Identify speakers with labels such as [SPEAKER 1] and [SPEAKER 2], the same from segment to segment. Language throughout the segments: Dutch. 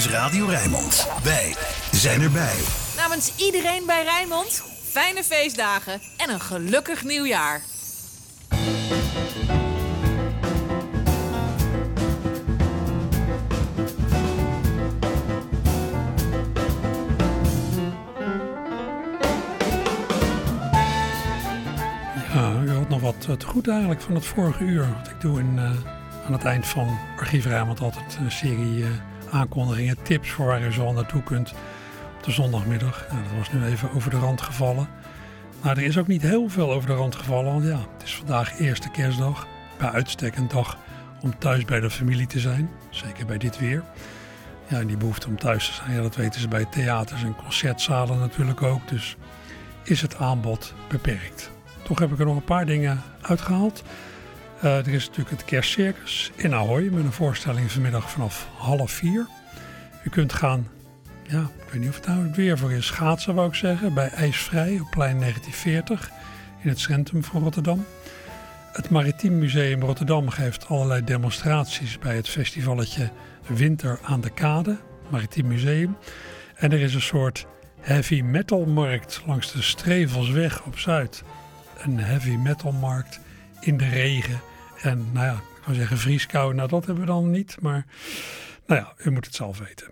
[SPEAKER 1] is Radio Rijnmond. Wij zijn erbij.
[SPEAKER 2] Namens iedereen bij Rijnmond, fijne feestdagen en een gelukkig nieuwjaar.
[SPEAKER 3] Ja, u had nog wat eh, te goed eigenlijk van het vorige uur. Want ik doe in, uh, aan het eind van Archief Rijnmond altijd een serie uh, aankondigingen, tips voor waar u zo naartoe kunt op de zondagmiddag. Dat was nu even over de rand gevallen. Maar er is ook niet heel veel over de rand gevallen, want ja, het is vandaag eerste kerstdag. Bij uitstek een dag om thuis bij de familie te zijn, zeker bij dit weer. Ja, en die behoefte om thuis te zijn, dat weten ze bij theaters en concertzalen natuurlijk ook. Dus is het aanbod beperkt. Toch heb ik er nog een paar dingen uitgehaald. Uh, er is natuurlijk het kerstcircus in Ahoy met een voorstelling vanmiddag vanaf half vier. U kunt gaan, ja, ik weet niet of het nou weer voor is, schaatsen wou ik zeggen, bij IJsvrij op plein 1940 in het centrum van Rotterdam. Het Maritiem Museum Rotterdam geeft allerlei demonstraties bij het festivalletje Winter aan de Kade, Maritiem Museum. En er is een soort heavy metal markt langs de Strevelsweg op Zuid. Een heavy metal markt in de regen. En nou ja, ik zou zeggen vrieskou, nou dat hebben we dan niet. Maar nou ja, u moet het zelf weten.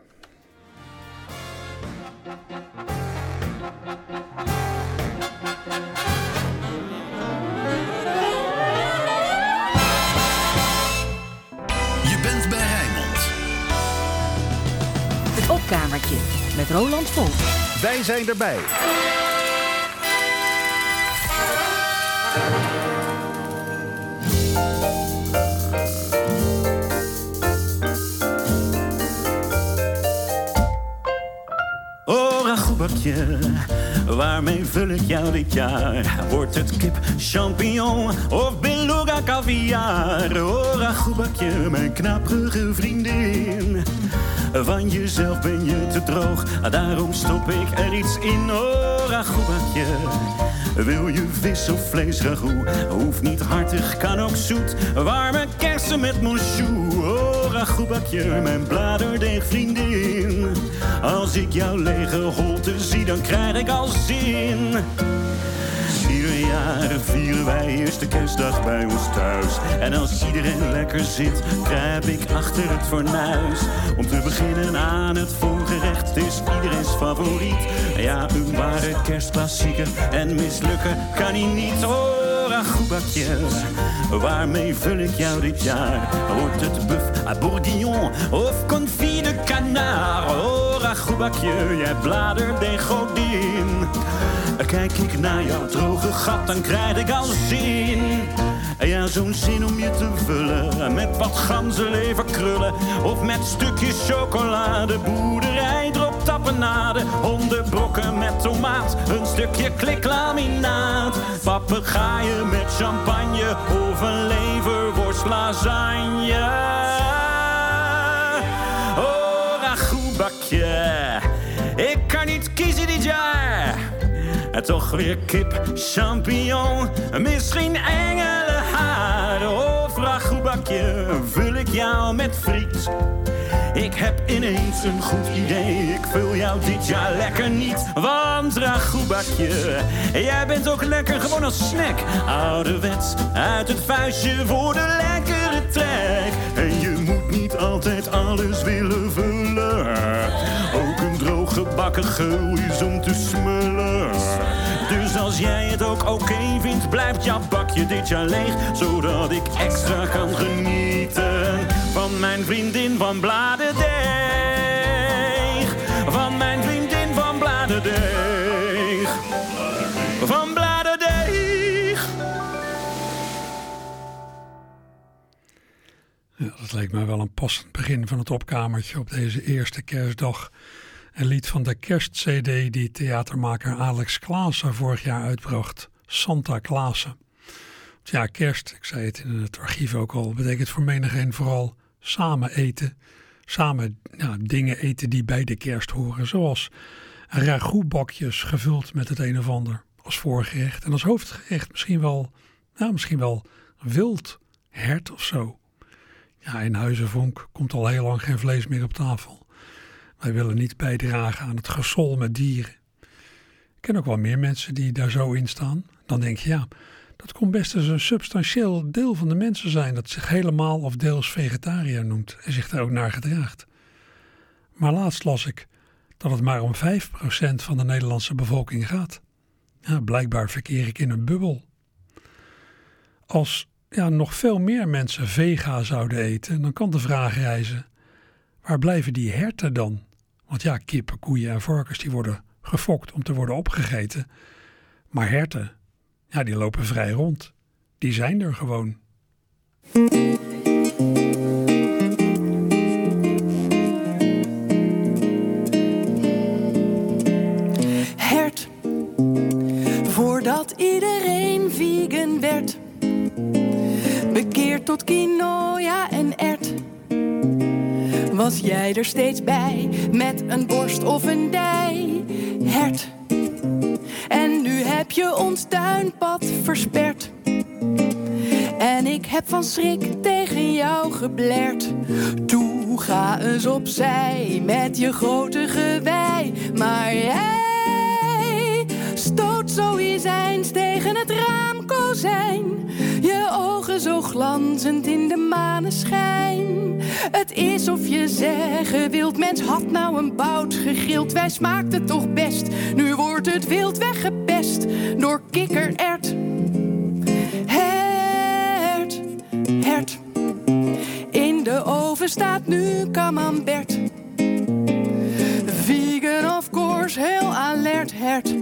[SPEAKER 1] Je bent bij Rijnmond.
[SPEAKER 4] Het opkamertje met Roland Volk.
[SPEAKER 1] Wij zijn erbij.
[SPEAKER 5] Waarmee vul ik jou dit jaar? Wordt het kip, champignon of beluga caviar? Oh, ragoebakje, mijn knaprige vriendin. Van jezelf ben je te droog, daarom stop ik er iets in. Oh, ragoebakje. Wil je vis of vlees ragout? Hoeft niet hartig, kan ook zoet. Warme kersen met monsjoe. Ragoebakje, mijn bladerdeeg-vriendin. Als ik jouw lege holte zie, dan krijg ik al zin. Ieder jaar vieren wij eerste kerstdag bij ons thuis. En als iedereen lekker zit, kruip ik achter het fornuis. Om te beginnen aan het voorgerecht, is iedereen's favoriet. Ja, een ware kerstklassieker en mislukken kan hij niet. Oh, waarmee vul ik jou dit jaar? Wordt het buff à bourguignon of confit de canard? Oh, ragoubakje, jij bladert de godin. Kijk ik naar jouw droge gat, dan krijg ik al zin. Ja, zo'n zin om je te vullen met wat ganzenleverkrullen. Of met stukjes chocolade, boerderij, drop tapenade. Hondenbrokken met tomaat, een stukje kliklaminaat. Papegaaien met champagne of een leverworst lasagne. Oh, ragoebakje, ik kan niet kiezen dit jaar. En toch weer kip, champignon, misschien engelenhaar of ragoebakje. Vul ik jou met friet. Ik heb ineens een goed idee, ik vul jou dit jaar lekker niet. Want ragoebakje, jij bent ook lekker gewoon als snack. Ouderwets, uit het vuistje voor de lekkere trek. En je moet niet altijd alles willen vullen. Ook een droog gebakken geul is om te smullen. Dus als jij het ook oké vindt, blijft jouw bakje dit jaar leeg. Zodat ik extra kan genieten van mijn vriendin van Bladerdeeg. Van mijn vriendin van Bladerdeeg. Van Bladerdeeg.
[SPEAKER 3] Ja, dat leek mij wel een passend begin van het opkamertje op deze eerste kerstdag. Een lied van de kerstcd die theatermaker Alex Klaassen vorig jaar uitbracht, Santa Klaassen. Ja, kerst, ik zei het in het archief ook al, betekent voor menigeen vooral samen eten. Samen dingen eten die bij de kerst horen, zoals ragoutbakjes gevuld met het een of ander als voorgerecht. En als hoofdgerecht misschien wel, ja, misschien wel wild hert of zo. Ja, in Huizenvonk komt al heel lang geen vlees meer op tafel. Wij willen niet bijdragen aan het gesol met dieren. Ik ken ook wel meer mensen die daar zo in staan. Dan denk je, ja, dat kon best eens een substantieel deel van de mensen zijn dat zich helemaal of deels vegetariër noemt en zich daar ook naar gedraagt. Maar laatst las ik dat het maar om 5% van de Nederlandse bevolking gaat. Ja, blijkbaar verkeer ik in een bubbel. Als ja, nog veel meer mensen vega zouden eten, dan kan de vraag reizen: waar blijven die herten dan? Want ja, kippen, koeien en varkens die worden gefokt om te worden opgegeten. Maar herten, ja, die lopen vrij rond. Die zijn er gewoon.
[SPEAKER 6] Hert, voordat iedereen vegan werd, bekeerd tot quinoa en ert. Was jij er steeds bij met een borst of een dij? Hert. En nu heb je ons tuinpad versperd. En ik heb van schrik tegen jou geblerd. Toe, ga eens opzij met je grote gewei. Maar jij stoot zo eens tegen het raamkozijn. Je ogen zo glanzend in de maneschijn. Het is of je zeggen wilt, mens had nou een bout gegrild. Wij smaakten toch best, nu wordt het wild weggepest door kikkerert. Hert, hert. In de oven staat nu camembert. Vegan of course, heel alert hert.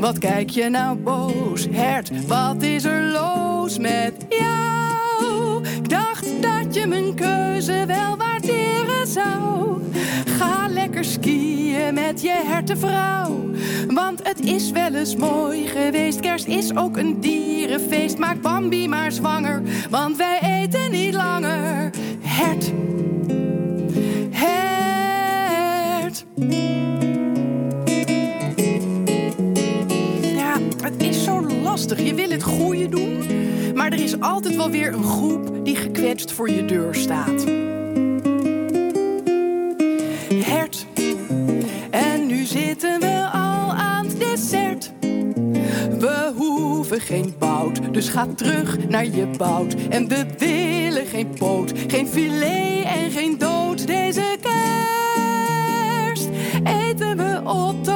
[SPEAKER 6] Wat kijk je nou boos, hert? Wat is er los met jou? Ik dacht dat je mijn keuze wel waarderen zou. Ga lekker skiën met je hertenvrouw. Want het is wel eens mooi geweest. Kerst is ook een dierenfeest. Maak Bambi maar zwanger, want wij eten niet langer. Hert. Hert. Het is zo lastig. Je wil het goede doen, maar er is altijd wel weer een groep die gekwetst voor je deur staat. Hert. En nu zitten we al aan het dessert. We hoeven geen bout, dus ga terug naar je bout. En we willen geen poot, geen filet en geen dood. Deze kerst eten we met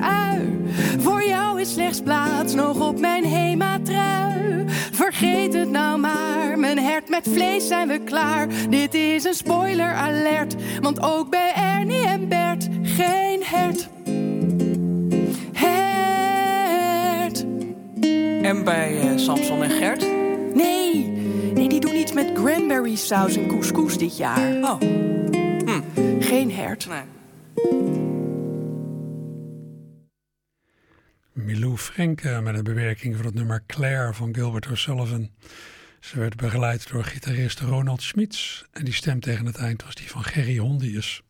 [SPEAKER 6] ui. Voor jou is slechts plaats nog op mijn hematrui. Vergeet het nou maar, mijn hert met vlees zijn we klaar. Dit is een spoiler alert, want ook bij Ernie en Bert geen hert. Hert.
[SPEAKER 7] En bij eh, Samson en Gert?
[SPEAKER 6] Nee, nee, die doen iets met cranberry saus en couscous dit jaar.
[SPEAKER 7] Oh,
[SPEAKER 6] Geen hert.
[SPEAKER 7] nee.
[SPEAKER 3] Milou Frenke met een bewerking van het nummer Claire van Gilbert O'Sullivan. Ze werd begeleid door gitarist Ronald Schmitz en die stem tegen het eind was die van Gerry Hondius.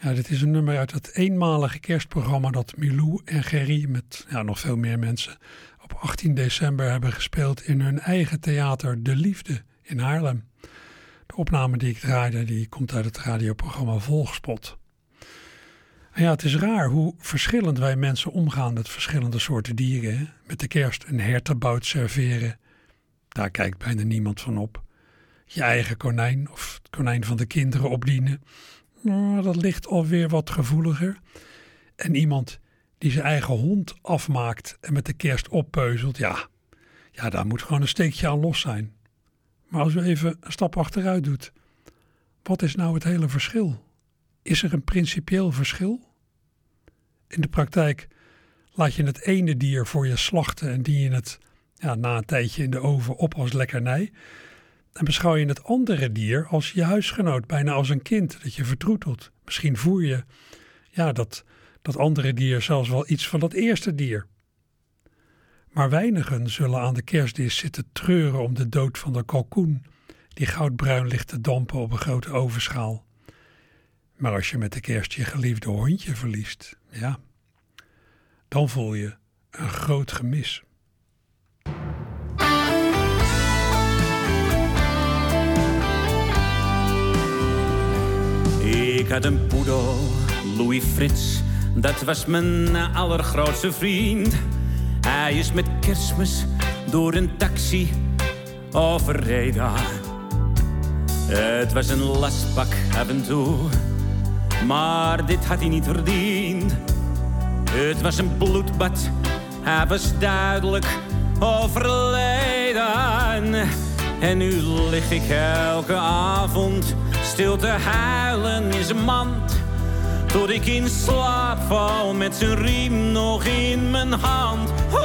[SPEAKER 3] Ja, dit is een nummer uit het eenmalige kerstprogramma dat Milou en Gerry met ja, nog veel meer mensen op 18 december hebben gespeeld in hun eigen theater De Liefde in Haarlem. De opname die ik draaide die komt uit het radioprogramma Volgspot. Ja, het is raar hoe verschillend wij mensen omgaan met verschillende soorten dieren. Met de kerst een hertenbout serveren. Daar kijkt bijna niemand van op. Je eigen konijn of het konijn van de kinderen opdienen. Nou, dat ligt alweer wat gevoeliger. En iemand die zijn eigen hond afmaakt en met de kerst oppeuzelt. Ja, ja, daar moet gewoon een steekje aan los zijn. Maar als u even een stap achteruit doet. Wat is nou het hele verschil? Is er een principieel verschil? In de praktijk laat je het ene dier voor je slachten en dien je het ja, na een tijdje in de oven op als lekkernij. En beschouw je het andere dier als je huisgenoot, bijna als een kind dat je vertroetelt. Misschien voer je ja, dat, dat andere dier zelfs wel iets van dat eerste dier. Maar weinigen zullen aan de kerstdis zitten treuren om de dood van de kalkoen, die goudbruin ligt te dampen op een grote ovenschaal. Maar als je met de kerst je geliefde hondje verliest, ja, dan voel je een groot gemis.
[SPEAKER 5] Ik had een poedel, Louis Frits, dat was mijn allergrootste vriend. Hij is met kerstmis door een taxi overreden. Het was een lastpak af en toe, maar dit had hij niet verdiend. Het was een bloedbad, hij was duidelijk overleden. En nu lig ik elke avond stil te huilen in zijn mand. Tot ik in slaap val met zijn riem nog in mijn hand. Oh,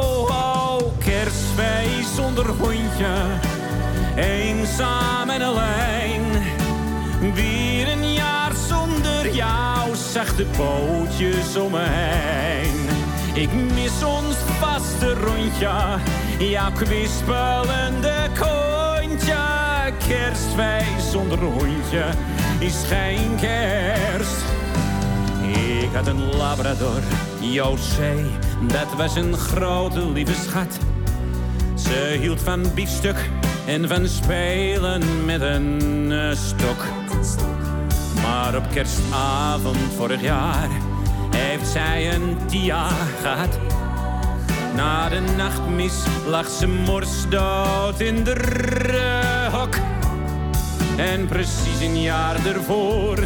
[SPEAKER 5] oh, oh, kerstfeest zonder hondje, eenzaam en alleen. Weer een jaar zonder jou, zachte pootjes om me heen. Ik mis ons vaste rondje, jouw kwispelende kontje. Kerstfeest zonder hondje is geen kerst. Ik had een labrador, José, dat was een grote lieve schat. Ze hield van biefstuk en van spelen met een eh, Maar op kerstavond vorig jaar heeft zij een tia gehad. Na de nachtmis lag ze morsdood in de hok. En precies een jaar ervoor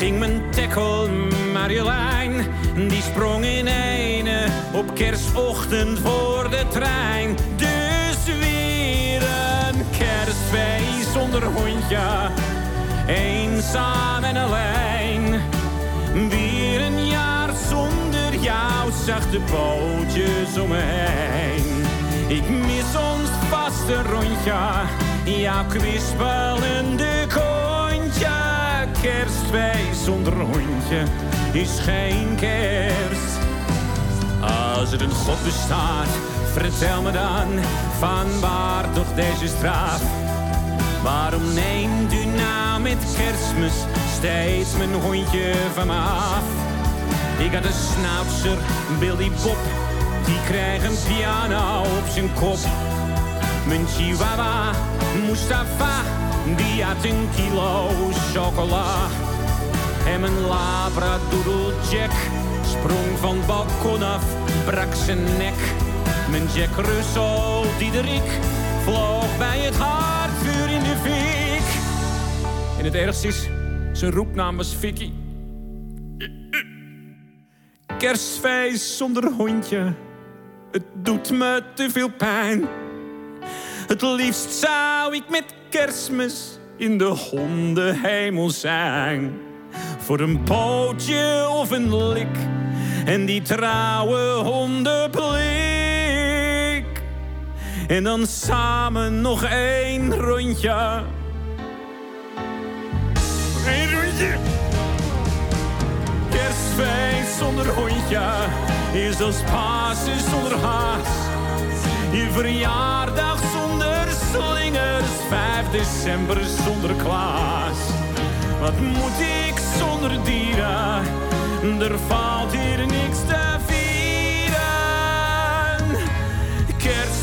[SPEAKER 5] ging mijn tackle Marjolein. Die sprong in ene op kerstochtend voor de trein. Dus weer een kerstfeest zonder hondje, eenzaam en alleen. Weer een jaar zonder jou, zachte pootjes om me heen. Ik mis ons vaste rondje, jouw kwispelende kontje. Kerstfeest zonder hondje is geen kerst. Als er een God bestaat, vertel me dan van waar toch deze straf? Waarom neemt u nou met kerstmis steeds mijn hondje van me af? Ik had een snoutser, Billy Bob, die kreeg een piano op zijn kop. Mijn chihuahua, Mustafa, die had een kilo chocola. En mijn labradoodle Jack sprong van het balkon af, brak zijn nek. Mijn Jack Russell, Diederik, vloog bij het haardvuur in de fik. En het ergste is, zijn roepnaam was Vicky. Kerstfeest zonder hondje, het doet me te veel pijn. Het liefst zou ik met kerstmis in de hondenhemel zijn. Voor een pootje of een lik en die trouwe hondenblik. En dan samen nog één rondje. Eén rondje. Kerstfeest zonder hondje is als Pasen zonder haas. Je verjaardag zonder slingers, 5 december zonder Klaas. Wat moet ik zonder dieren? Er valt hier niks te vieren. Kerstfeest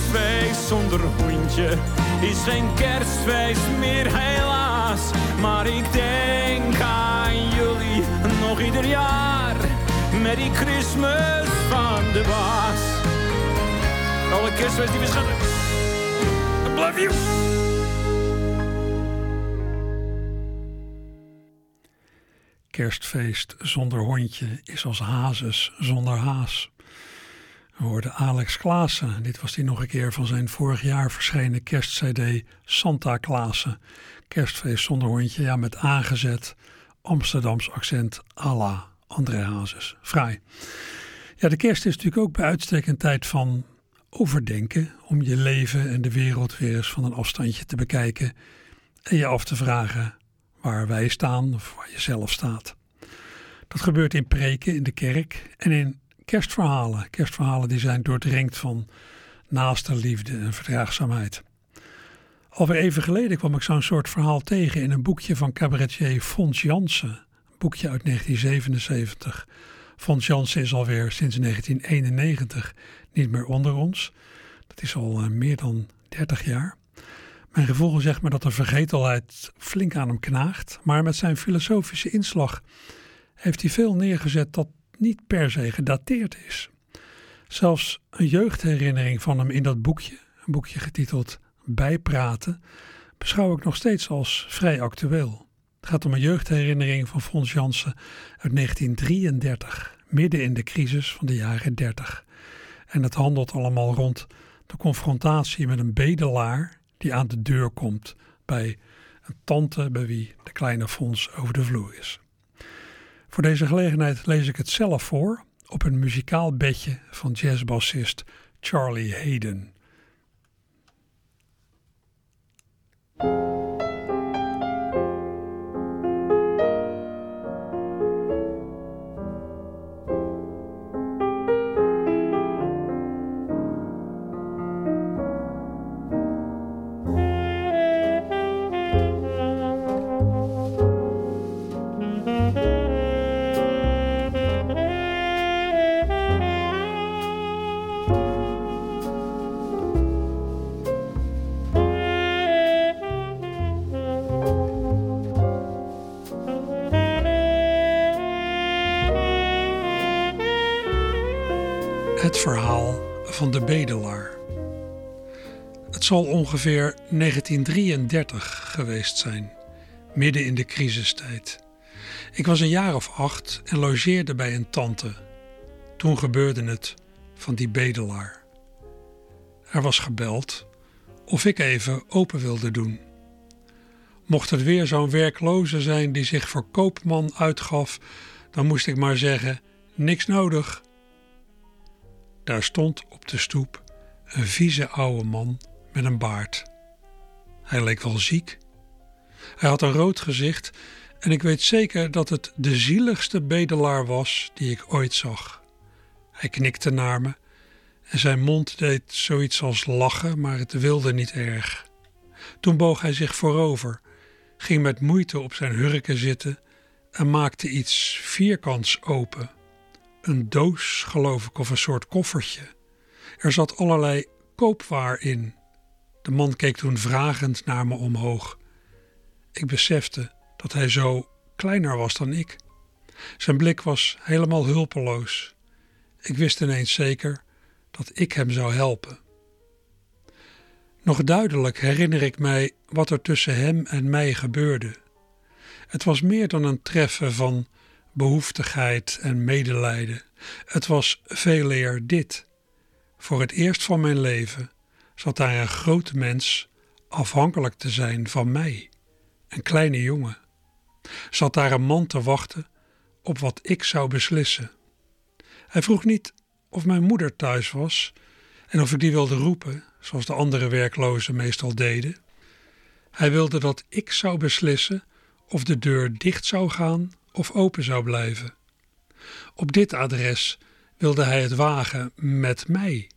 [SPEAKER 5] zonder hondje is geen kerstfeest meer helaas. Maar ik denk aan jullie nog ieder jaar die Christmas van de baas. Alle kerstfeest die we schatten. I love you.
[SPEAKER 3] Kerstfeest zonder hondje is als hazes zonder haas. We hoorden Alex Klaassen. Dit was hij nog een keer van zijn vorig jaar verschenen kerstcd Santa Klaassen. Kerstfeest zonder hondje, ja met aangezet Amsterdams accent à André Hazes. Fraai. Ja, de kerst is natuurlijk ook bij uitstek een tijd van overdenken. Om je leven en de wereld weer eens van een afstandje te bekijken. En je af te vragen waar wij staan of waar je zelf staat. Dat gebeurt in preken in de kerk en in kerstverhalen. Kerstverhalen die zijn doordrenkt van naaste liefde en verdraagzaamheid. Alweer even geleden kwam ik zo'n soort verhaal tegen in een boekje van cabaretier Fons Jansen. Een boekje uit 1977. Fons Jansen is alweer sinds 1991 niet meer onder ons. Dat is al meer dan 30 jaar. Mijn gevoel zegt me dat de vergetelheid flink aan hem knaagt, maar met zijn filosofische inslag heeft hij veel neergezet dat niet per se gedateerd is. Zelfs een jeugdherinnering van hem in dat boekje, een boekje getiteld Bijpraten, beschouw ik nog steeds als vrij actueel. Het gaat om een jeugdherinnering van Frans Jansen uit 1933, midden in de crisis van de jaren 30. En het handelt allemaal rond de confrontatie met een bedelaar die aan de deur komt bij een tante bij wie de kleine Fons over de vloer is. Voor deze gelegenheid lees ik het zelf voor op een muzikaal bedje van jazzbassist Charlie Hayden. Zal ongeveer 1933 geweest zijn, midden in de crisistijd. Ik was een jaar of acht en logeerde bij een tante. Toen gebeurde het van die bedelaar. Er was gebeld of ik even open wilde doen. Mocht het weer zo'n werkloze zijn die zich voor koopman uitgaf, dan moest ik maar zeggen: niks nodig. Daar stond op de stoep een vieze oude man met een baard. Hij leek wel ziek. Hij had een rood gezicht en ik weet zeker dat het de zieligste bedelaar was die ik ooit zag. Hij knikte naar me en zijn mond deed zoiets als lachen, maar het wilde niet erg. Toen boog hij zich voorover, ging met moeite op zijn hurken zitten en maakte iets vierkants open een doos, geloof ik, of een soort koffertje. Er zat allerlei koopwaar in. De man keek toen vragend naar me omhoog. Ik besefte dat hij zo kleiner was dan ik. Zijn blik was helemaal hulpeloos. Ik wist ineens zeker dat ik hem zou helpen. Nog duidelijk herinner ik mij wat er tussen hem en mij gebeurde. Het was meer dan een treffen van behoeftigheid en medelijden. Het was veel eer dit. Voor het eerst van mijn leven zat daar een groot mens afhankelijk te zijn van mij, een kleine jongen. Zat daar een man te wachten op wat ik zou beslissen. Hij vroeg niet of mijn moeder thuis was en of ik die wilde roepen, zoals de andere werklozen meestal deden. Hij wilde dat ik zou beslissen of de deur dicht zou gaan of open zou blijven. Op dit adres wilde hij het wagen met mij.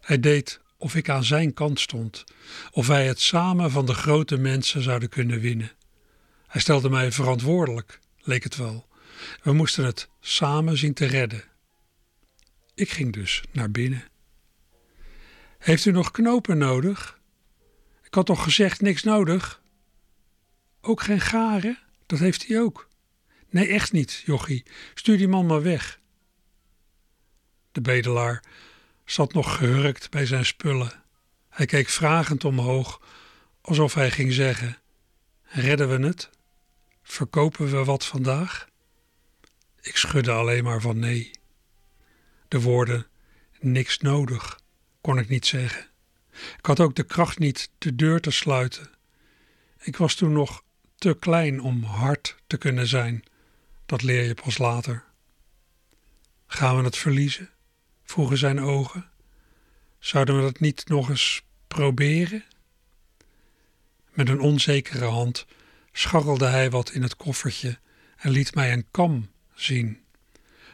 [SPEAKER 3] Hij deed of ik aan zijn kant stond, of wij het samen van de grote mensen zouden kunnen winnen. Hij stelde mij verantwoordelijk, leek het wel. We moesten het samen zien te redden. Ik ging dus naar binnen. Heeft u nog knopen nodig? Ik had toch gezegd niks nodig? Ook geen garen? Dat heeft hij ook. Nee, echt niet, jochie. Stuur die man maar weg. De bedelaar zat nog gehurkt bij zijn spullen. Hij keek vragend omhoog, alsof hij ging zeggen: Redden we het? Verkopen we wat vandaag? Ik schudde alleen maar van nee. De woorden niks nodig kon ik niet zeggen. Ik had ook de kracht niet de deur te sluiten. Ik was toen nog te klein om hard te kunnen zijn dat leer je pas later. Gaan we het verliezen? Vroegen zijn ogen. Zouden we dat niet nog eens proberen? Met een onzekere hand scharrelde hij wat in het koffertje en liet mij een kam zien.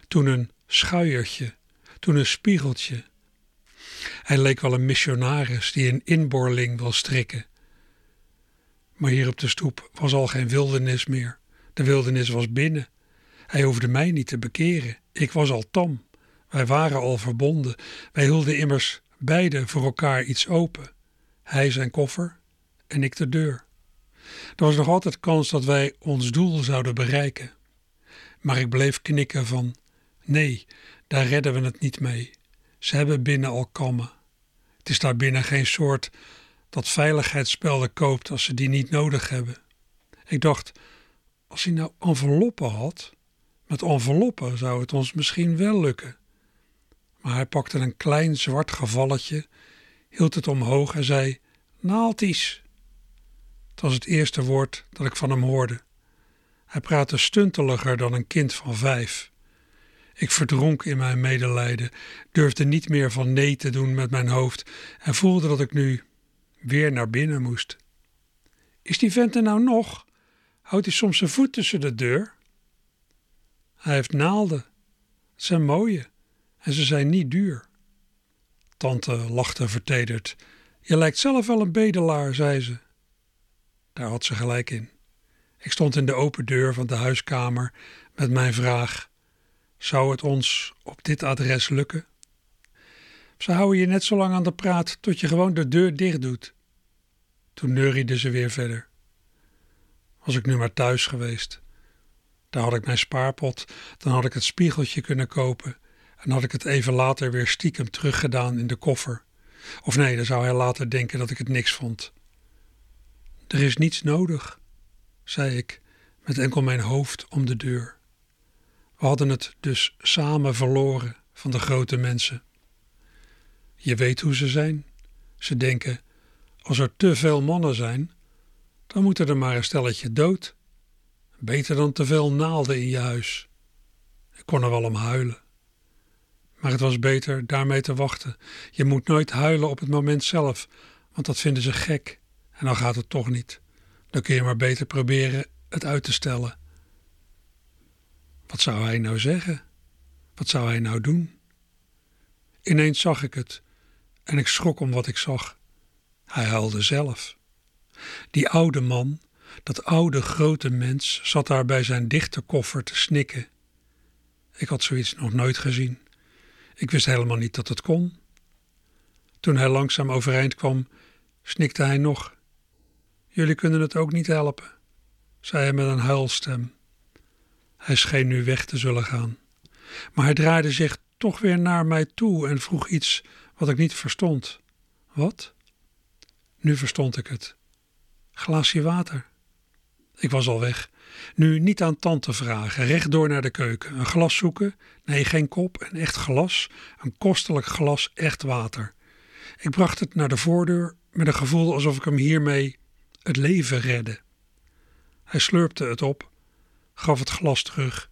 [SPEAKER 3] Toen een schuiertje, toen een spiegeltje. Hij leek wel een missionaris die een inboorling wil strikken. Maar hier op de stoep was al geen wildernis meer. De wildernis was binnen. Hij hoefde mij niet te bekeren. Ik was al tam. Wij waren al verbonden. Wij hielden immers beide voor elkaar iets open. Hij zijn koffer, en ik de deur. Er was nog altijd kans dat wij ons doel zouden bereiken. Maar ik bleef knikken van nee, daar redden we het niet mee. Ze hebben binnen al kammen. Het is daar binnen geen soort dat veiligheidsspelden koopt als ze die niet nodig hebben. Ik dacht, als hij nou enveloppen had, met enveloppen zou het ons misschien wel lukken. Maar hij pakte een klein zwart gevalletje, hield het omhoog en zei: Naalties. Het was het eerste woord dat ik van hem hoorde. Hij praatte stunteliger dan een kind van vijf. Ik verdronk in mijn medelijden, durfde niet meer van nee te doen met mijn hoofd en voelde dat ik nu weer naar binnen moest. Is die vent er nou nog? Houdt hij soms zijn voet tussen de deur? Hij heeft naalden. Het zijn mooie en ze zijn niet duur. Tante lachte vertederd. Je lijkt zelf wel een bedelaar, zei ze. Daar had ze gelijk in. Ik stond in de open deur van de huiskamer met mijn vraag: Zou het ons op dit adres lukken? Ze houden je net zo lang aan de praat tot je gewoon de deur dicht doet. Toen neuriede ze weer verder. Was ik nu maar thuis geweest. Daar had ik mijn spaarpot, dan had ik het spiegeltje kunnen kopen en had ik het even later weer stiekem teruggedaan in de koffer. Of nee, dan zou hij later denken dat ik het niks vond. Er is niets nodig, zei ik, met enkel mijn hoofd om de deur. We hadden het dus samen verloren van de grote mensen. Je weet hoe ze zijn. Ze denken: als er te veel mannen zijn, dan moet er maar een stelletje dood. Beter dan te veel naalden in je huis. Ik kon er wel om huilen. Maar het was beter daarmee te wachten. Je moet nooit huilen op het moment zelf, want dat vinden ze gek. En dan gaat het toch niet. Dan kun je maar beter proberen het uit te stellen. Wat zou hij nou zeggen? Wat zou hij nou doen? Ineens zag ik het en ik schrok om wat ik zag. Hij huilde zelf. Die oude man, dat oude grote mens, zat daar bij zijn dichte koffer te snikken. Ik had zoiets nog nooit gezien. Ik wist helemaal niet dat het kon. Toen hij langzaam overeind kwam, snikte hij nog. Jullie kunnen het ook niet helpen, zei hij met een huilstem. Hij scheen nu weg te zullen gaan. Maar hij draaide zich toch weer naar mij toe en vroeg iets wat ik niet verstond. Wat? Nu verstond ik het. Glaasje water. Ik was al weg. Nu niet aan tante vragen, rechtdoor naar de keuken. Een glas zoeken? Nee, geen kop, een echt glas. Een kostelijk glas echt water. Ik bracht het naar de voordeur met een gevoel alsof ik hem hiermee het leven redde. Hij slurpte het op, gaf het glas terug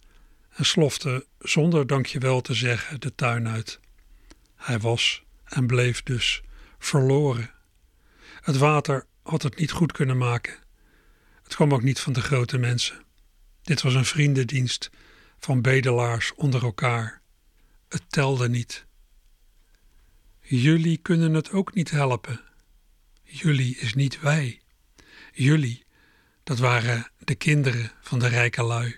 [SPEAKER 3] en slofte zonder dankjewel te zeggen de tuin uit. Hij was en bleef dus verloren. Het water had het niet goed kunnen maken. Het kwam ook niet van de grote mensen. Dit was een vriendendienst van bedelaars onder elkaar. Het telde niet. Jullie kunnen het ook niet helpen. Jullie is niet wij. Jullie, dat waren de kinderen van de rijke lui.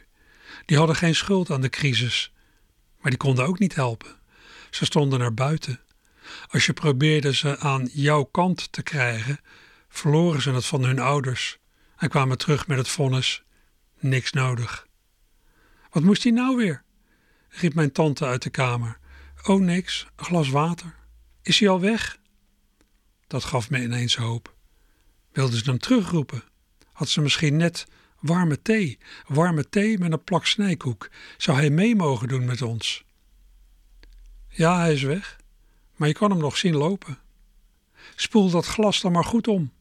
[SPEAKER 3] Die hadden geen schuld aan de crisis, maar die konden ook niet helpen. Ze stonden naar buiten. Als je probeerde ze aan jouw kant te krijgen, verloren ze het van hun ouders en kwamen terug met het vonnis: niks nodig. Wat moest hij nou weer? riep mijn tante uit de kamer. Oh, niks, een glas water. Is hij al weg? Dat gaf me ineens hoop. Wilden ze hem terugroepen? Had ze misschien net warme thee, warme thee met een plak snijkoek? Zou hij mee mogen doen met ons? Ja, hij is weg, maar je kan hem nog zien lopen. Spoel dat glas dan maar goed om.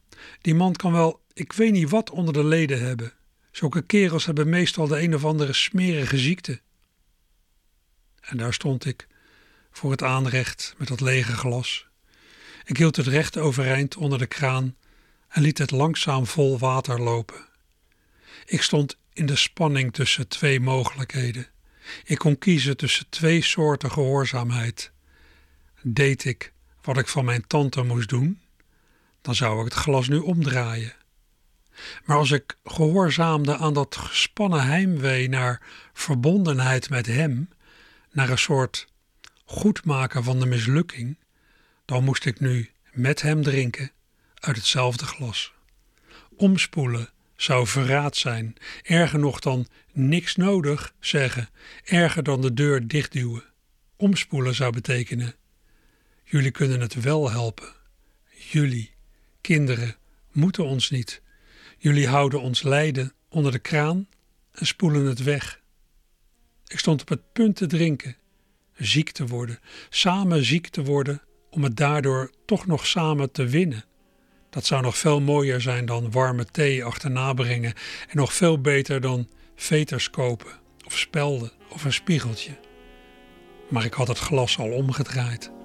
[SPEAKER 3] Die man kan wel, ik weet niet wat onder de leden hebben. Zulke kerels hebben meestal de een of andere smerige ziekte. En daar stond ik, voor het aanrecht met dat lege glas. Ik hield het recht overeind onder de kraan en liet het langzaam vol water lopen. Ik stond in de spanning tussen twee mogelijkheden. Ik kon kiezen tussen twee soorten gehoorzaamheid. Deed ik wat ik van mijn tante moest doen, dan zou ik het glas nu omdraaien. Maar als ik gehoorzaamde aan dat gespannen heimwee naar verbondenheid met hem, naar een soort goedmaken van de mislukking, dan moest ik nu met hem drinken uit hetzelfde glas. Omspoelen zou verraad zijn. Erger nog dan niks nodig zeggen. Erger dan de deur dichtduwen. Omspoelen zou betekenen. Jullie kunnen het wel helpen. Jullie, kinderen, moeten ons niet. Jullie houden ons lijden onder de kraan en spoelen het weg. Ik stond op het punt te drinken, ziek te worden, samen ziek te worden, om het daardoor toch nog samen te winnen. Dat zou nog veel mooier zijn dan warme thee achterna brengen en nog veel beter dan veters kopen of spelden of een spiegeltje. Maar ik had het glas al omgedraaid.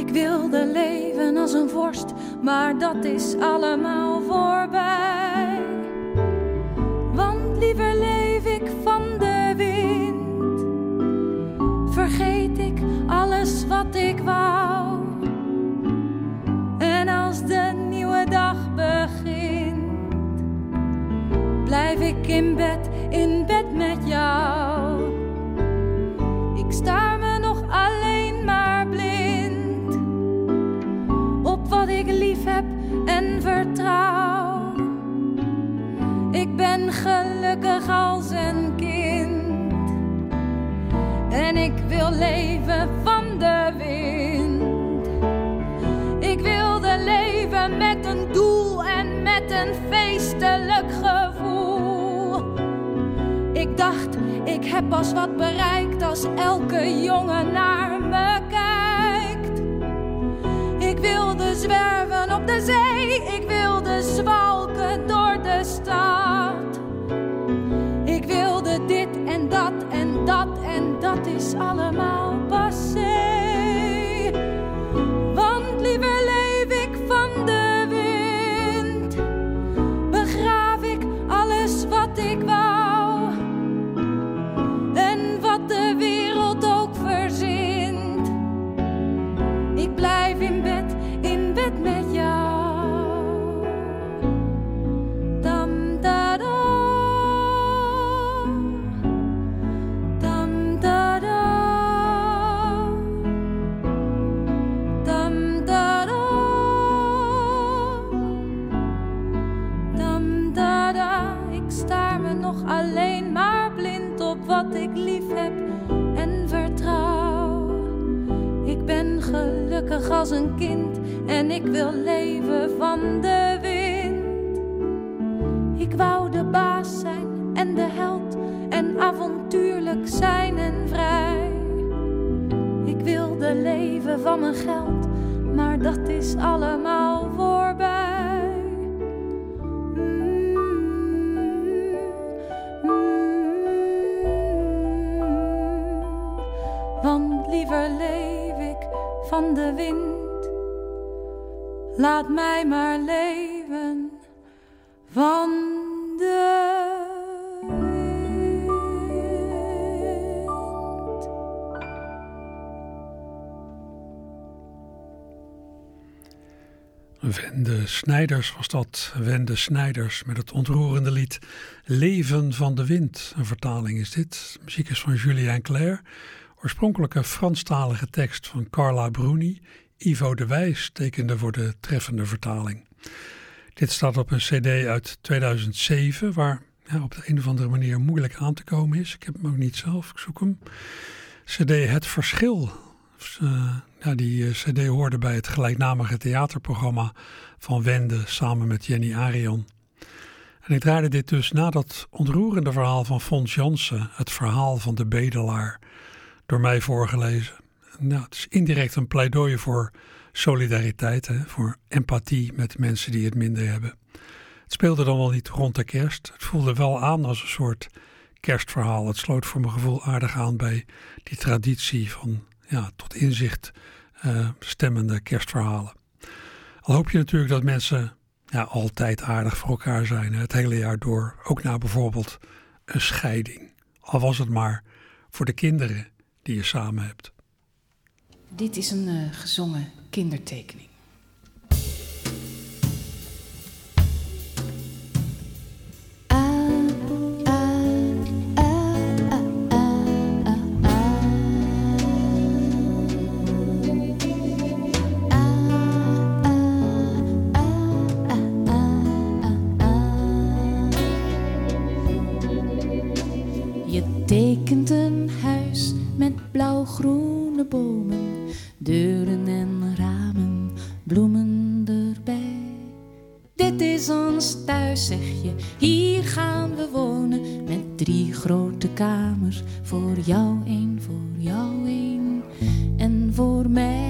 [SPEAKER 8] Ik wilde leven als een vorst, maar dat is allemaal voorbij. Want liever leef ik van de wind. Vergeet ik alles wat ik wou. En als de nieuwe dag begint, blijf ik in bed, in bed met jou. Als een kind. En ik wil leven van de wind. Ik wilde leven met een doel en met een feestelijk gevoel. Ik dacht, ik heb pas wat bereikt als elke jongen naar me kijkt. Ik wilde zwerven op de zee, ik wilde zwalken door de stad. En dat en dat en dat is allemaal
[SPEAKER 3] Wende Snijders was dat. Wende Snijders met het ontroerende lied Leven van de Wind. Een vertaling is dit. Muziek is van Julien Clerc. Oorspronkelijke Franstalige tekst van Carla Bruni. Ivo de Wijs tekende voor de treffende vertaling. Dit staat op een CD uit 2007, waar op de een of andere manier moeilijk aan te komen is. Ik heb hem ook niet zelf, ik zoek hem. CD Het Verschil. Uh, ja, die uh, CD hoorde bij het gelijknamige theaterprogramma van Wende samen met Jenny Arion. En ik draaide dit dus na dat ontroerende verhaal van Fons Jansen, het verhaal van de bedelaar, door mij voorgelezen. Nou, het is indirect een pleidooi voor solidariteit, hè, voor empathie met mensen die het minder hebben. Het speelde dan wel niet rond de kerst. Het voelde wel aan als een soort kerstverhaal. Het sloot voor mijn gevoel aardig aan bij die traditie van ja, tot inzicht uh, stemmende kerstverhalen. Al hoop je natuurlijk dat mensen ja, altijd aardig voor elkaar zijn, het hele jaar door. Ook na bijvoorbeeld een scheiding. Al was het maar voor de kinderen die je samen hebt.
[SPEAKER 9] Dit is een uh, gezongen kindertekening.
[SPEAKER 10] Bomen, deuren en ramen, bloemen erbij. Dit is ons thuis, zeg je, hier gaan we wonen met drie grote kamers, voor jou één, voor jou één en voor mij.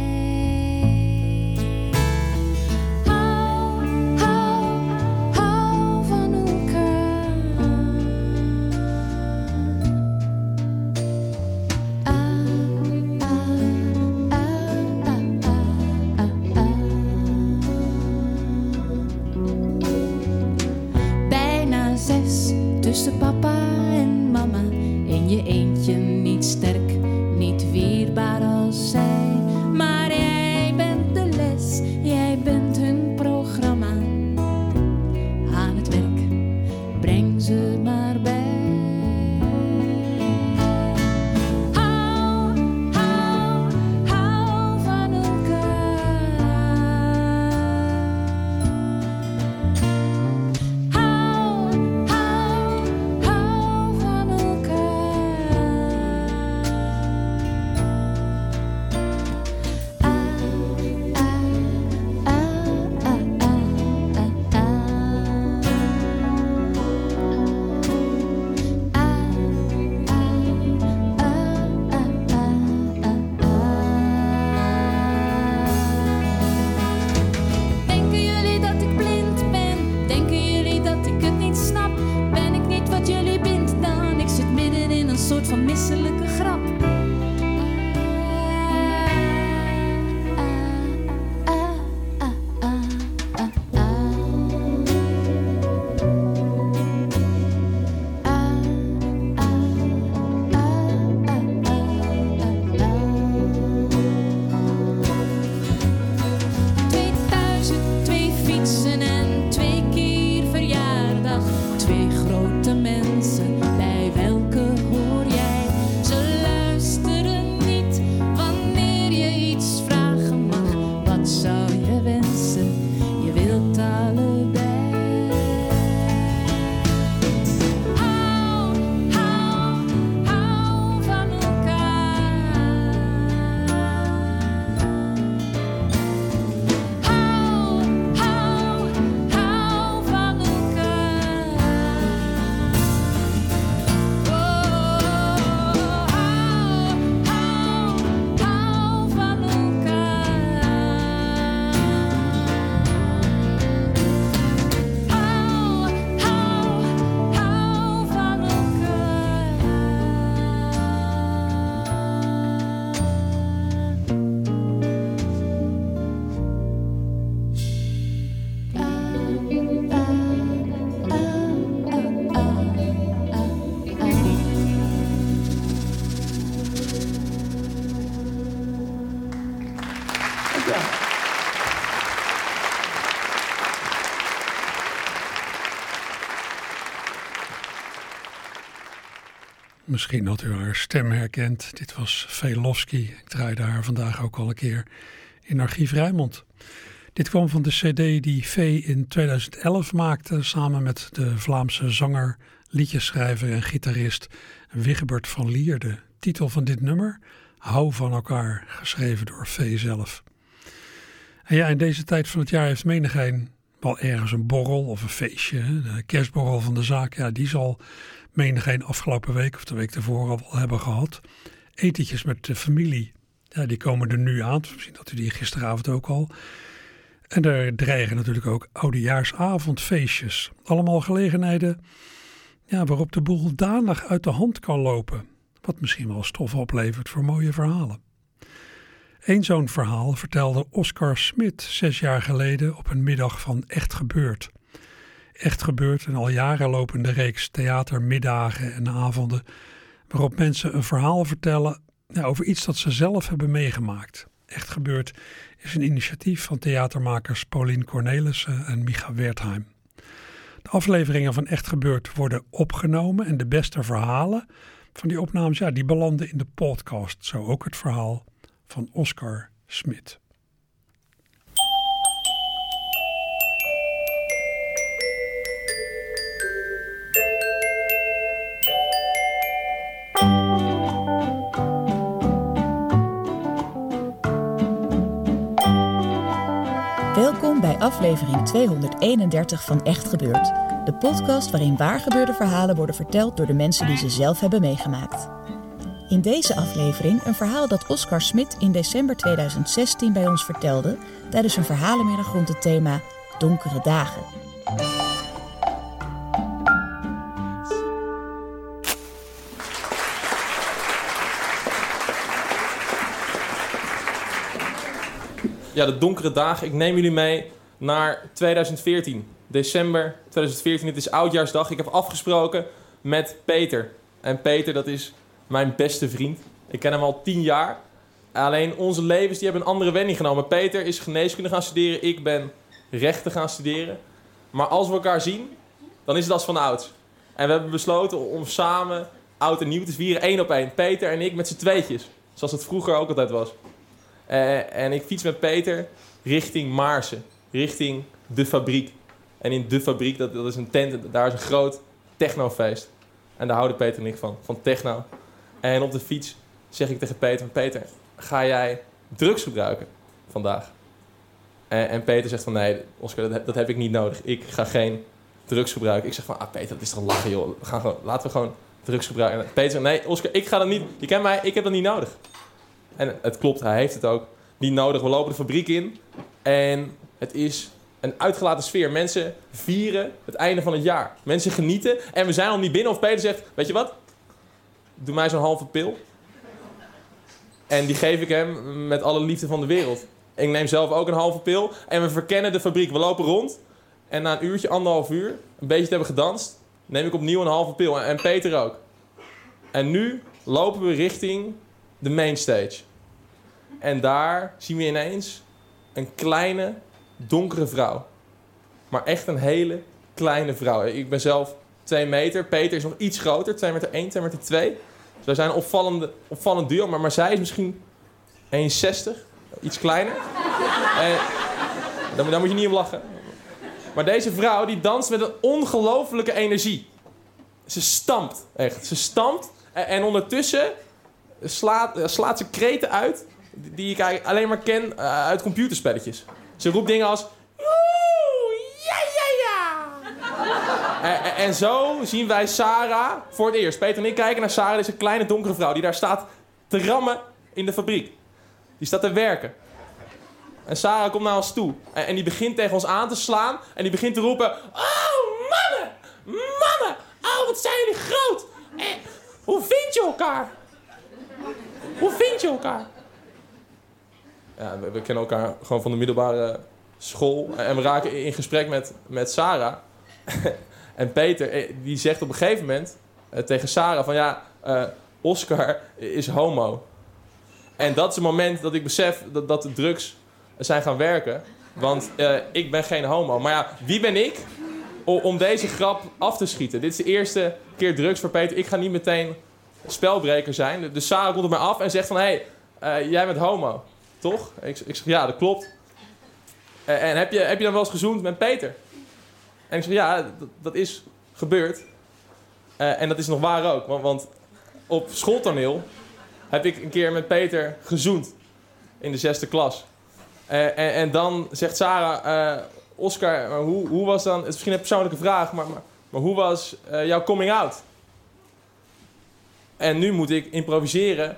[SPEAKER 3] Misschien had u haar stem herkend. Dit was Velofsky. Ik draaide haar vandaag ook al een keer in Archief Rijnmond. Dit kwam van de cd die V in 2011 maakte samen met de Vlaamse zanger, liedjeschrijver en gitarist Wigbert van Lier. De titel van dit nummer, Hou van elkaar, geschreven door V zelf. En ja, in deze tijd van het jaar heeft menigeen wel ergens een borrel of een feestje. De kerstborrel van de zaak, ja, die zal menigeen afgelopen week of de week ervoor al hebben gehad. Etentjes met de familie, ja, die komen er nu aan. Misschien dat u die gisteravond ook al. En er dreigen natuurlijk ook oudejaarsavondfeestjes. Allemaal gelegenheden ja, waarop de boel danig uit de hand kan lopen. Wat misschien wel stof oplevert voor mooie verhalen. Eén zo'n verhaal vertelde Oscar Smit zes jaar geleden op een middag van Echt Gebeurd. Echt Gebeurd, een al jaren lopende reeks theatermiddagen en avonden, waarop mensen een verhaal vertellen over iets dat ze zelf hebben meegemaakt. Echt Gebeurd is een initiatief van theatermakers Pauline Cornelissen en Micha Wertheim. De afleveringen van Echt Gebeurd worden opgenomen en de beste verhalen van die opnames ja, die belanden in de podcast. Zo ook het verhaal van Oscar Smit.
[SPEAKER 11] Welkom bij aflevering 231 van Echt Gebeurd. De podcast waarin waargebeurde verhalen worden verteld door de mensen die ze zelf hebben meegemaakt. In deze aflevering een verhaal dat Oscar Smit in december 2016 bij ons vertelde tijdens een verhalenmiddag rond het thema Donkere Dagen.
[SPEAKER 12] Ja, de donkere dagen. Ik neem jullie mee naar 2014. December 2014. Het is oudjaarsdag. Ik heb afgesproken met Peter. En Peter, dat is mijn beste vriend. Ik ken hem al tien jaar. Alleen onze levens die hebben een andere wending genomen. Peter is geneeskunde gaan studeren. Ik ben rechten gaan studeren. Maar als we elkaar zien, dan is het als van ouds. En we hebben besloten om samen oud en nieuw te vieren. één op één. Peter en ik met z'n tweetjes. Zoals het vroeger ook altijd was. Uh, en ik fiets met Peter richting Maarsen. Richting de fabriek. En in de fabriek, dat, dat is een tent, daar is een groot technofeest. En daar houden Peter en ik van, van techno. En op de fiets zeg ik tegen Peter: Peter, ga jij drugs gebruiken vandaag? En, en Peter zegt van nee, Oscar, dat, dat, heb ik niet nodig. Ik ga geen drugs gebruiken. Ik zeg van, ah Peter, dat is toch lachen joh. We gaan gewoon, laten we gewoon drugs gebruiken. En Peter zegt, nee Oscar, ik ga dat niet. Je kent mij, ik heb dat niet nodig. En het klopt, hij heeft het ook niet nodig. We lopen de fabriek in en het is een uitgelaten sfeer. Mensen vieren het einde van het jaar. Mensen genieten en we zijn al niet binnen of Peter zegt, weet je wat? Doe mij zo'n halve pil. En die geef ik hem met alle liefde van de wereld. Ik neem zelf ook een halve pil en we verkennen de fabriek. We lopen rond en na een uurtje, anderhalf uur, een beetje te hebben gedanst, neem ik opnieuw een halve pil. En Peter ook. En nu lopen we richting de mainstage. En daar zien we ineens een kleine, donkere vrouw. Maar echt een hele kleine vrouw. Ik ben zelf 2 meter. Peter is nog iets groter, 2 meter 1, 2 meter 2. Dus wij zijn een opvallende, opvallend duo. Maar, maar zij is misschien 1,60. Iets kleiner. En daar, moet je niet om lachen. Maar deze vrouw die danst met een ongelofelijke energie. Ze stampt, echt. Ze stampt. En, en ondertussen slaat, slaat ze kreten uit die ik alleen maar ken uh, uit computerspelletjes. Ze roept dingen als... Ja, ja, ja. en, en, zo zien wij Sarah voor het eerst. Peter en ik kijken naar Sarah, deze kleine donkere vrouw... die daar staat te rammen in de fabriek. Die staat te werken. En Sarah komt naar ons toe. En, en die begint tegen ons aan te slaan. En die begint te roepen... Oh, mannen! Mannen! Oh, wat zijn jullie groot! Eh, hoe vind je elkaar? Hoe vind je elkaar? Ja, we, kennen elkaar gewoon van de middelbare school. En we raken in gesprek met, met Sarah. en Peter, eh, die zegt op een gegeven moment eh, tegen Sarah van ja, uh, Oscar is homo. En dat is het moment dat ik besef dat, dat de drugs zijn gaan werken. Want ik ben geen homo. Maar ja, wie ben ik om deze grap af te schieten? Dit is de eerste keer drugs voor Peter. Ik ga niet meteen spelbreker zijn. Dus Sarah komt op mij af en zegt van... Hé, hey, jij bent homo, toch? Ik, ik zeg, ja, dat klopt. en heb je, heb je dan wel eens gezoend met Peter? En ik zeg, ja, dat, dat is gebeurd. en dat is nog waar ook. Want, want op schooltoneel heb ik een keer met Peter gezoend. In de zesde klas. en, en, dan zegt Sarah... Oscar, hoe, hoe was dan... Het is misschien een persoonlijke vraag, maar, maar, maar hoe was jouw coming out? En nu moet ik improviseren.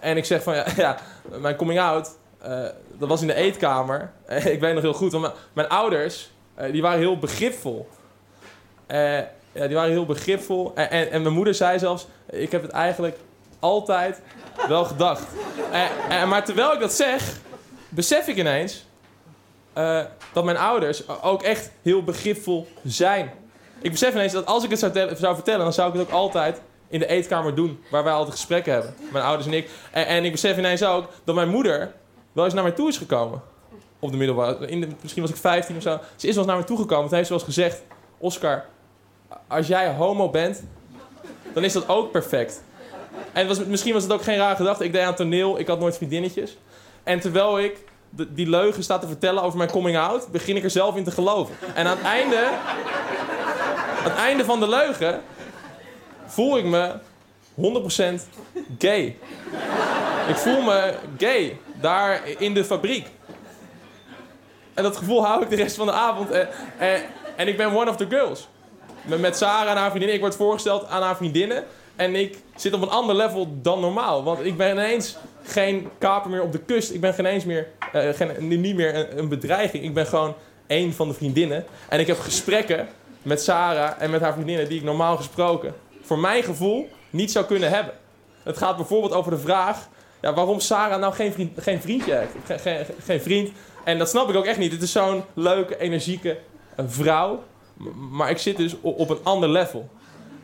[SPEAKER 12] En ik zeg van, ja, ja mijn coming out, uh, dat was in de eetkamer. ik weet nog heel goed, want mijn ouders, uh, die waren heel begripvol. Ja, die waren heel begripvol. En, en, mijn moeder zei zelfs, ik heb het eigenlijk altijd wel gedacht. Maar terwijl ik dat zeg, besef ik ineens dat mijn ouders ook echt heel begripvol zijn. Ik besef ineens dat als ik het zou, zou vertellen, dan zou ik het ook altijd in de eetkamer doen. Waar wij altijd gesprekken hebben. Mijn ouders en ik. En ik besef ineens ook dat mijn moeder wel eens naar mij toe is gekomen. Op de middelbare. In misschien was ik 15 of zo. Ze is wel eens naar me toegekomen. Toen heeft ze wel eens gezegd: Oscar, als jij homo bent, dan is dat ook perfect. En was, misschien was het ook geen rare gedachte. Ik deed aan toneel, ik had nooit vriendinnetjes. En terwijl ik die leugen sta te vertellen over mijn coming out, begin ik er zelf in te geloven. En aan het einde, aan het einde van de leugen voel ik me 100% gay. Ik voel me gay, daar in de fabriek. En dat gevoel hou ik de rest van de avond. En, en, en ik ben one of the girls. Met Sarah en haar vriendinnen. Ik word voorgesteld aan haar vriendinnen. En ik zit op een ander level dan normaal. Want ik ben ineens geen kaper meer op de kust. Ik ben geen eens meer, uh, geen, niet meer een, een bedreiging. Ik ben gewoon één van de vriendinnen. En ik heb gesprekken met Sarah en met haar vriendinnen die ik normaal gesproken voor mijn gevoel niet zou kunnen hebben. Het gaat bijvoorbeeld over de vraag ja, waarom Sarah nou geen, vriend, geen vriendje heeft. Geen, vriend. En dat snap ik ook echt niet. Het is zo'n leuke, energieke eh, vrouw. Maar ik zit dus op een ander level.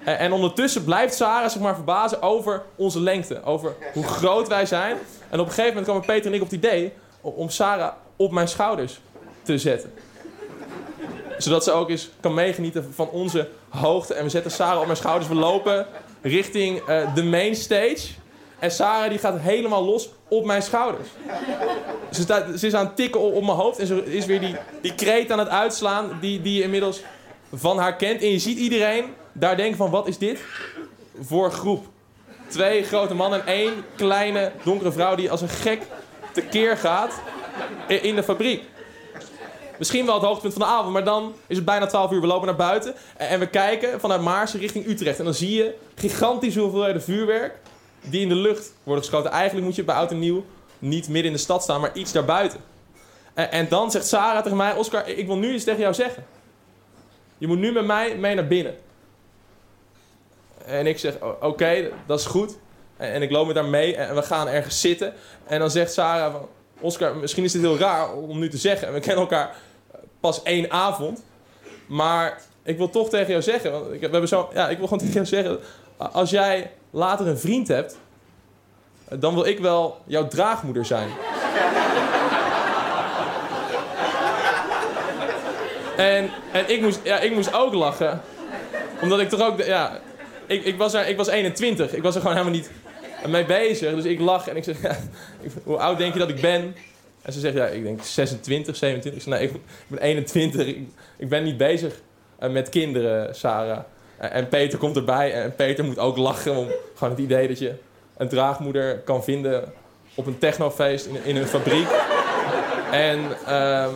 [SPEAKER 12] En, en ondertussen blijft Sarah zich maar verbazen over onze lengte. Over hoe groot wij zijn. En op een gegeven moment komen Peter en ik op het idee om Sarah op mijn schouders te zetten zodat ze ook eens kan meegenieten van onze hoogte. En we zetten Sarah op mijn schouders. We lopen richting uh, de main stage. En Sarah die gaat helemaal los op mijn schouders. Ze, staat, ze is aan het tikken op, mijn hoofd. En ze is weer die, die kreet aan het uitslaan die, die je inmiddels van haar kent. En je ziet iedereen daar denken van wat is dit voor groep? Twee grote mannen en één kleine donkere vrouw die als een gek tekeer gaat in de fabriek. Misschien wel het hoogtepunt van de avond, maar dan is het bijna 12 uur. We lopen naar buiten en we kijken vanuit Maarsen richting Utrecht. En dan zie je gigantische hoeveelheden vuurwerk die in de lucht worden geschoten. Eigenlijk moet je bij Oud en Nieuw niet midden in de stad staan, maar iets daarbuiten. En, en dan zegt Sarah tegen mij, Oscar, ik wil nu iets tegen jou zeggen. Je moet nu met mij mee naar binnen. En ik zeg, oké, dat is goed. En, en, ik loop met haar mee en we gaan ergens zitten. En dan zegt Sarah van, Oscar, misschien is dit heel raar om nu te zeggen. We kennen elkaar pas één avond. Maar ik wil toch tegen jou zeggen. Want ik, we hebben zo, ja, ik wil gewoon tegen jou zeggen. Als jij later een vriend hebt. dan wil ik wel jouw draagmoeder zijn. en en ik, moest, ja, ik moest ook lachen. Omdat ik toch ook. Ja, ik, ik, was er, ik was 21. Ik was er gewoon helemaal niet mee bezig. Dus ik lach en ik zeg, hoe oud denk je dat ik ben? En ze zegt, ja, ik denk 26, 27. Ik nee, ik ben 21. Ik, ik ben niet bezig eh, met kinderen, Sarah. En Peter komt erbij en Peter moet ook lachen om gewoon het idee dat je een draagmoeder kan vinden op een technofeest in, in een fabriek. en, um,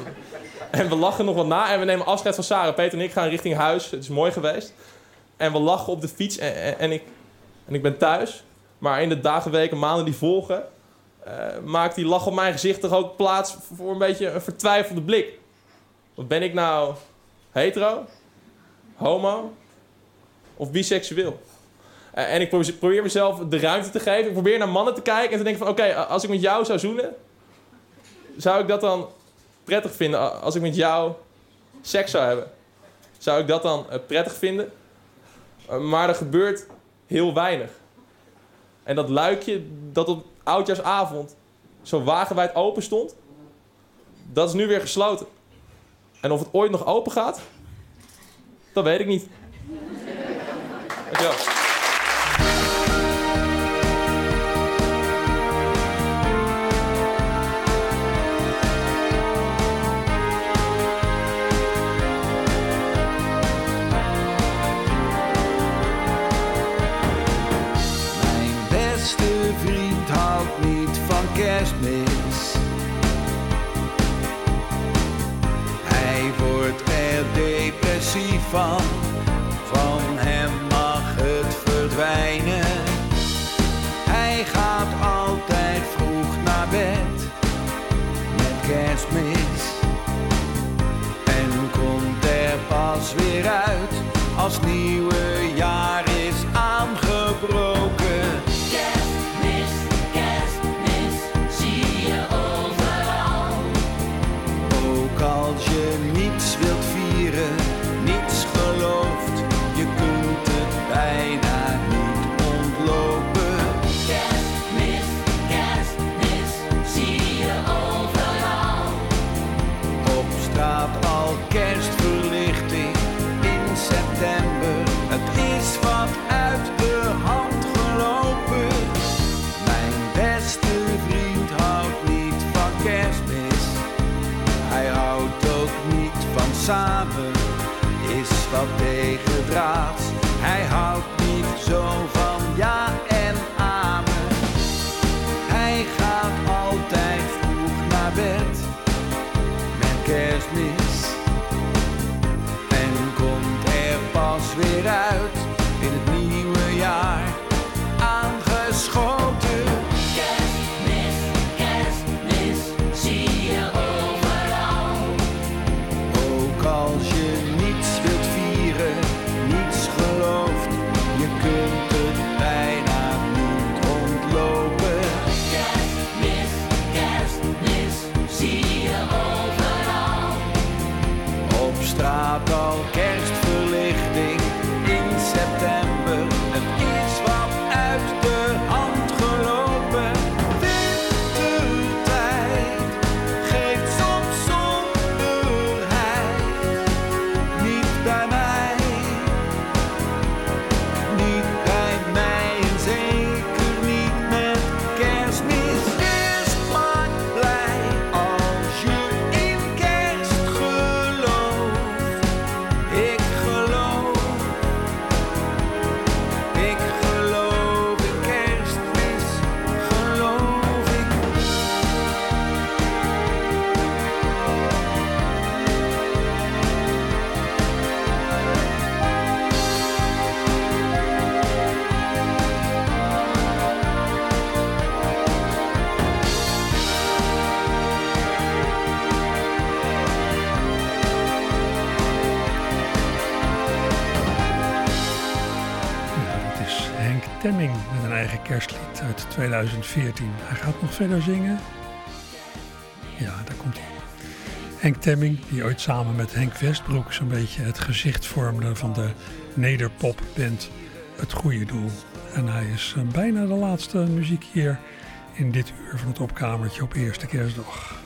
[SPEAKER 12] en we lachen nog wat na en we nemen afscheid van Sarah. Peter en ik gaan richting huis. Het is mooi geweest. En we lachen op de fiets en, en, ik, en ik ben thuis. Maar in de dagen, weken, maanden die volgen, uh, maakt die lach op mijn gezicht toch ook plaats voor een beetje een vertwijfelde blik. Wat ben ik nou hetero, homo of biseksueel? Uh, en ik probeer mezelf de ruimte te geven. Ik probeer naar mannen te kijken en te denken van... oké, als ik met jou zou zoenen... zou ik dat dan prettig vinden als ik met jou seks zou hebben? Zou ik dat dan uh, prettig vinden? maar er gebeurt heel weinig. En dat luikje dat op oudjaarsavond zo wagenwijd open stond, dat is nu weer gesloten. En of het ooit nog open gaat, dat weet ik niet.
[SPEAKER 13] Mijn beste vriend houdt niet van kerstmis. Hij wordt er depressief van weer uit als nieuwe wat tegendraads. Hij houdt niet
[SPEAKER 3] zo van 2014. Hij gaat nog verder zingen. Ja, daar komt hij. Henk Temming, die ooit samen met Henk Westbroek zo'n beetje het gezicht vormde van de nederpopband Het Goede Doel. En hij is eh, bijna de laatste muziek hier in dit uur van het opkamertje op eerste kerstdag.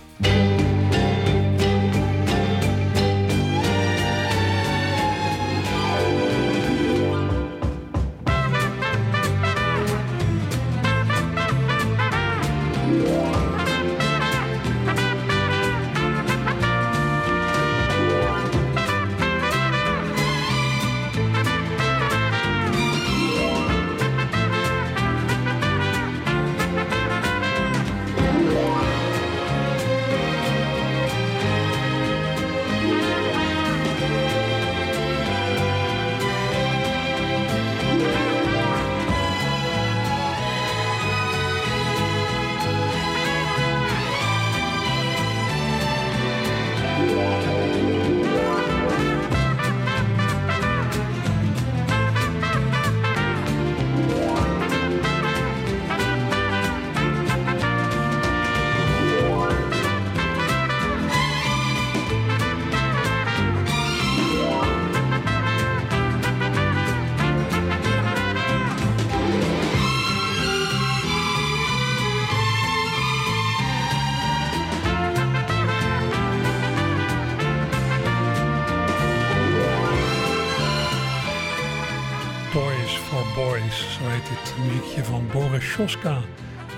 [SPEAKER 3] Schoska,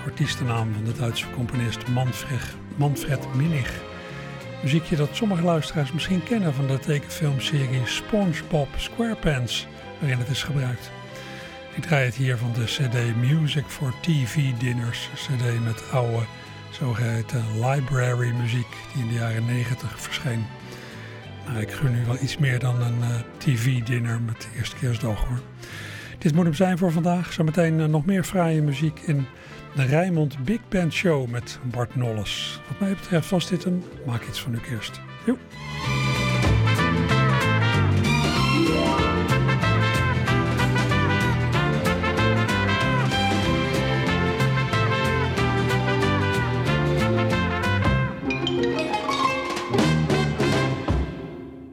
[SPEAKER 3] artiestennaam van de Duitse componist Manfred, Manfred. Muziekje dat sommige luisteraars misschien kennen van de tekenfilmserie SpongeBob SquarePants, waarin het is gebruikt. Ik draai het hier van de CD Music for TV Dinners, CD met oude Zogeheten library muziek die in de jaren 90 verscheen. Nou, ik gun u wel iets meer dan een eh, tv-dinner met de eerste kerstdag hoor. Dit moet hem zijn voor vandaag. Zometeen eh, nog meer fraaie muziek in de Rijnmond Big Band Show met Bart Nolles. Wat mij betreft was dit een Maak iets van uw kerst. Joep.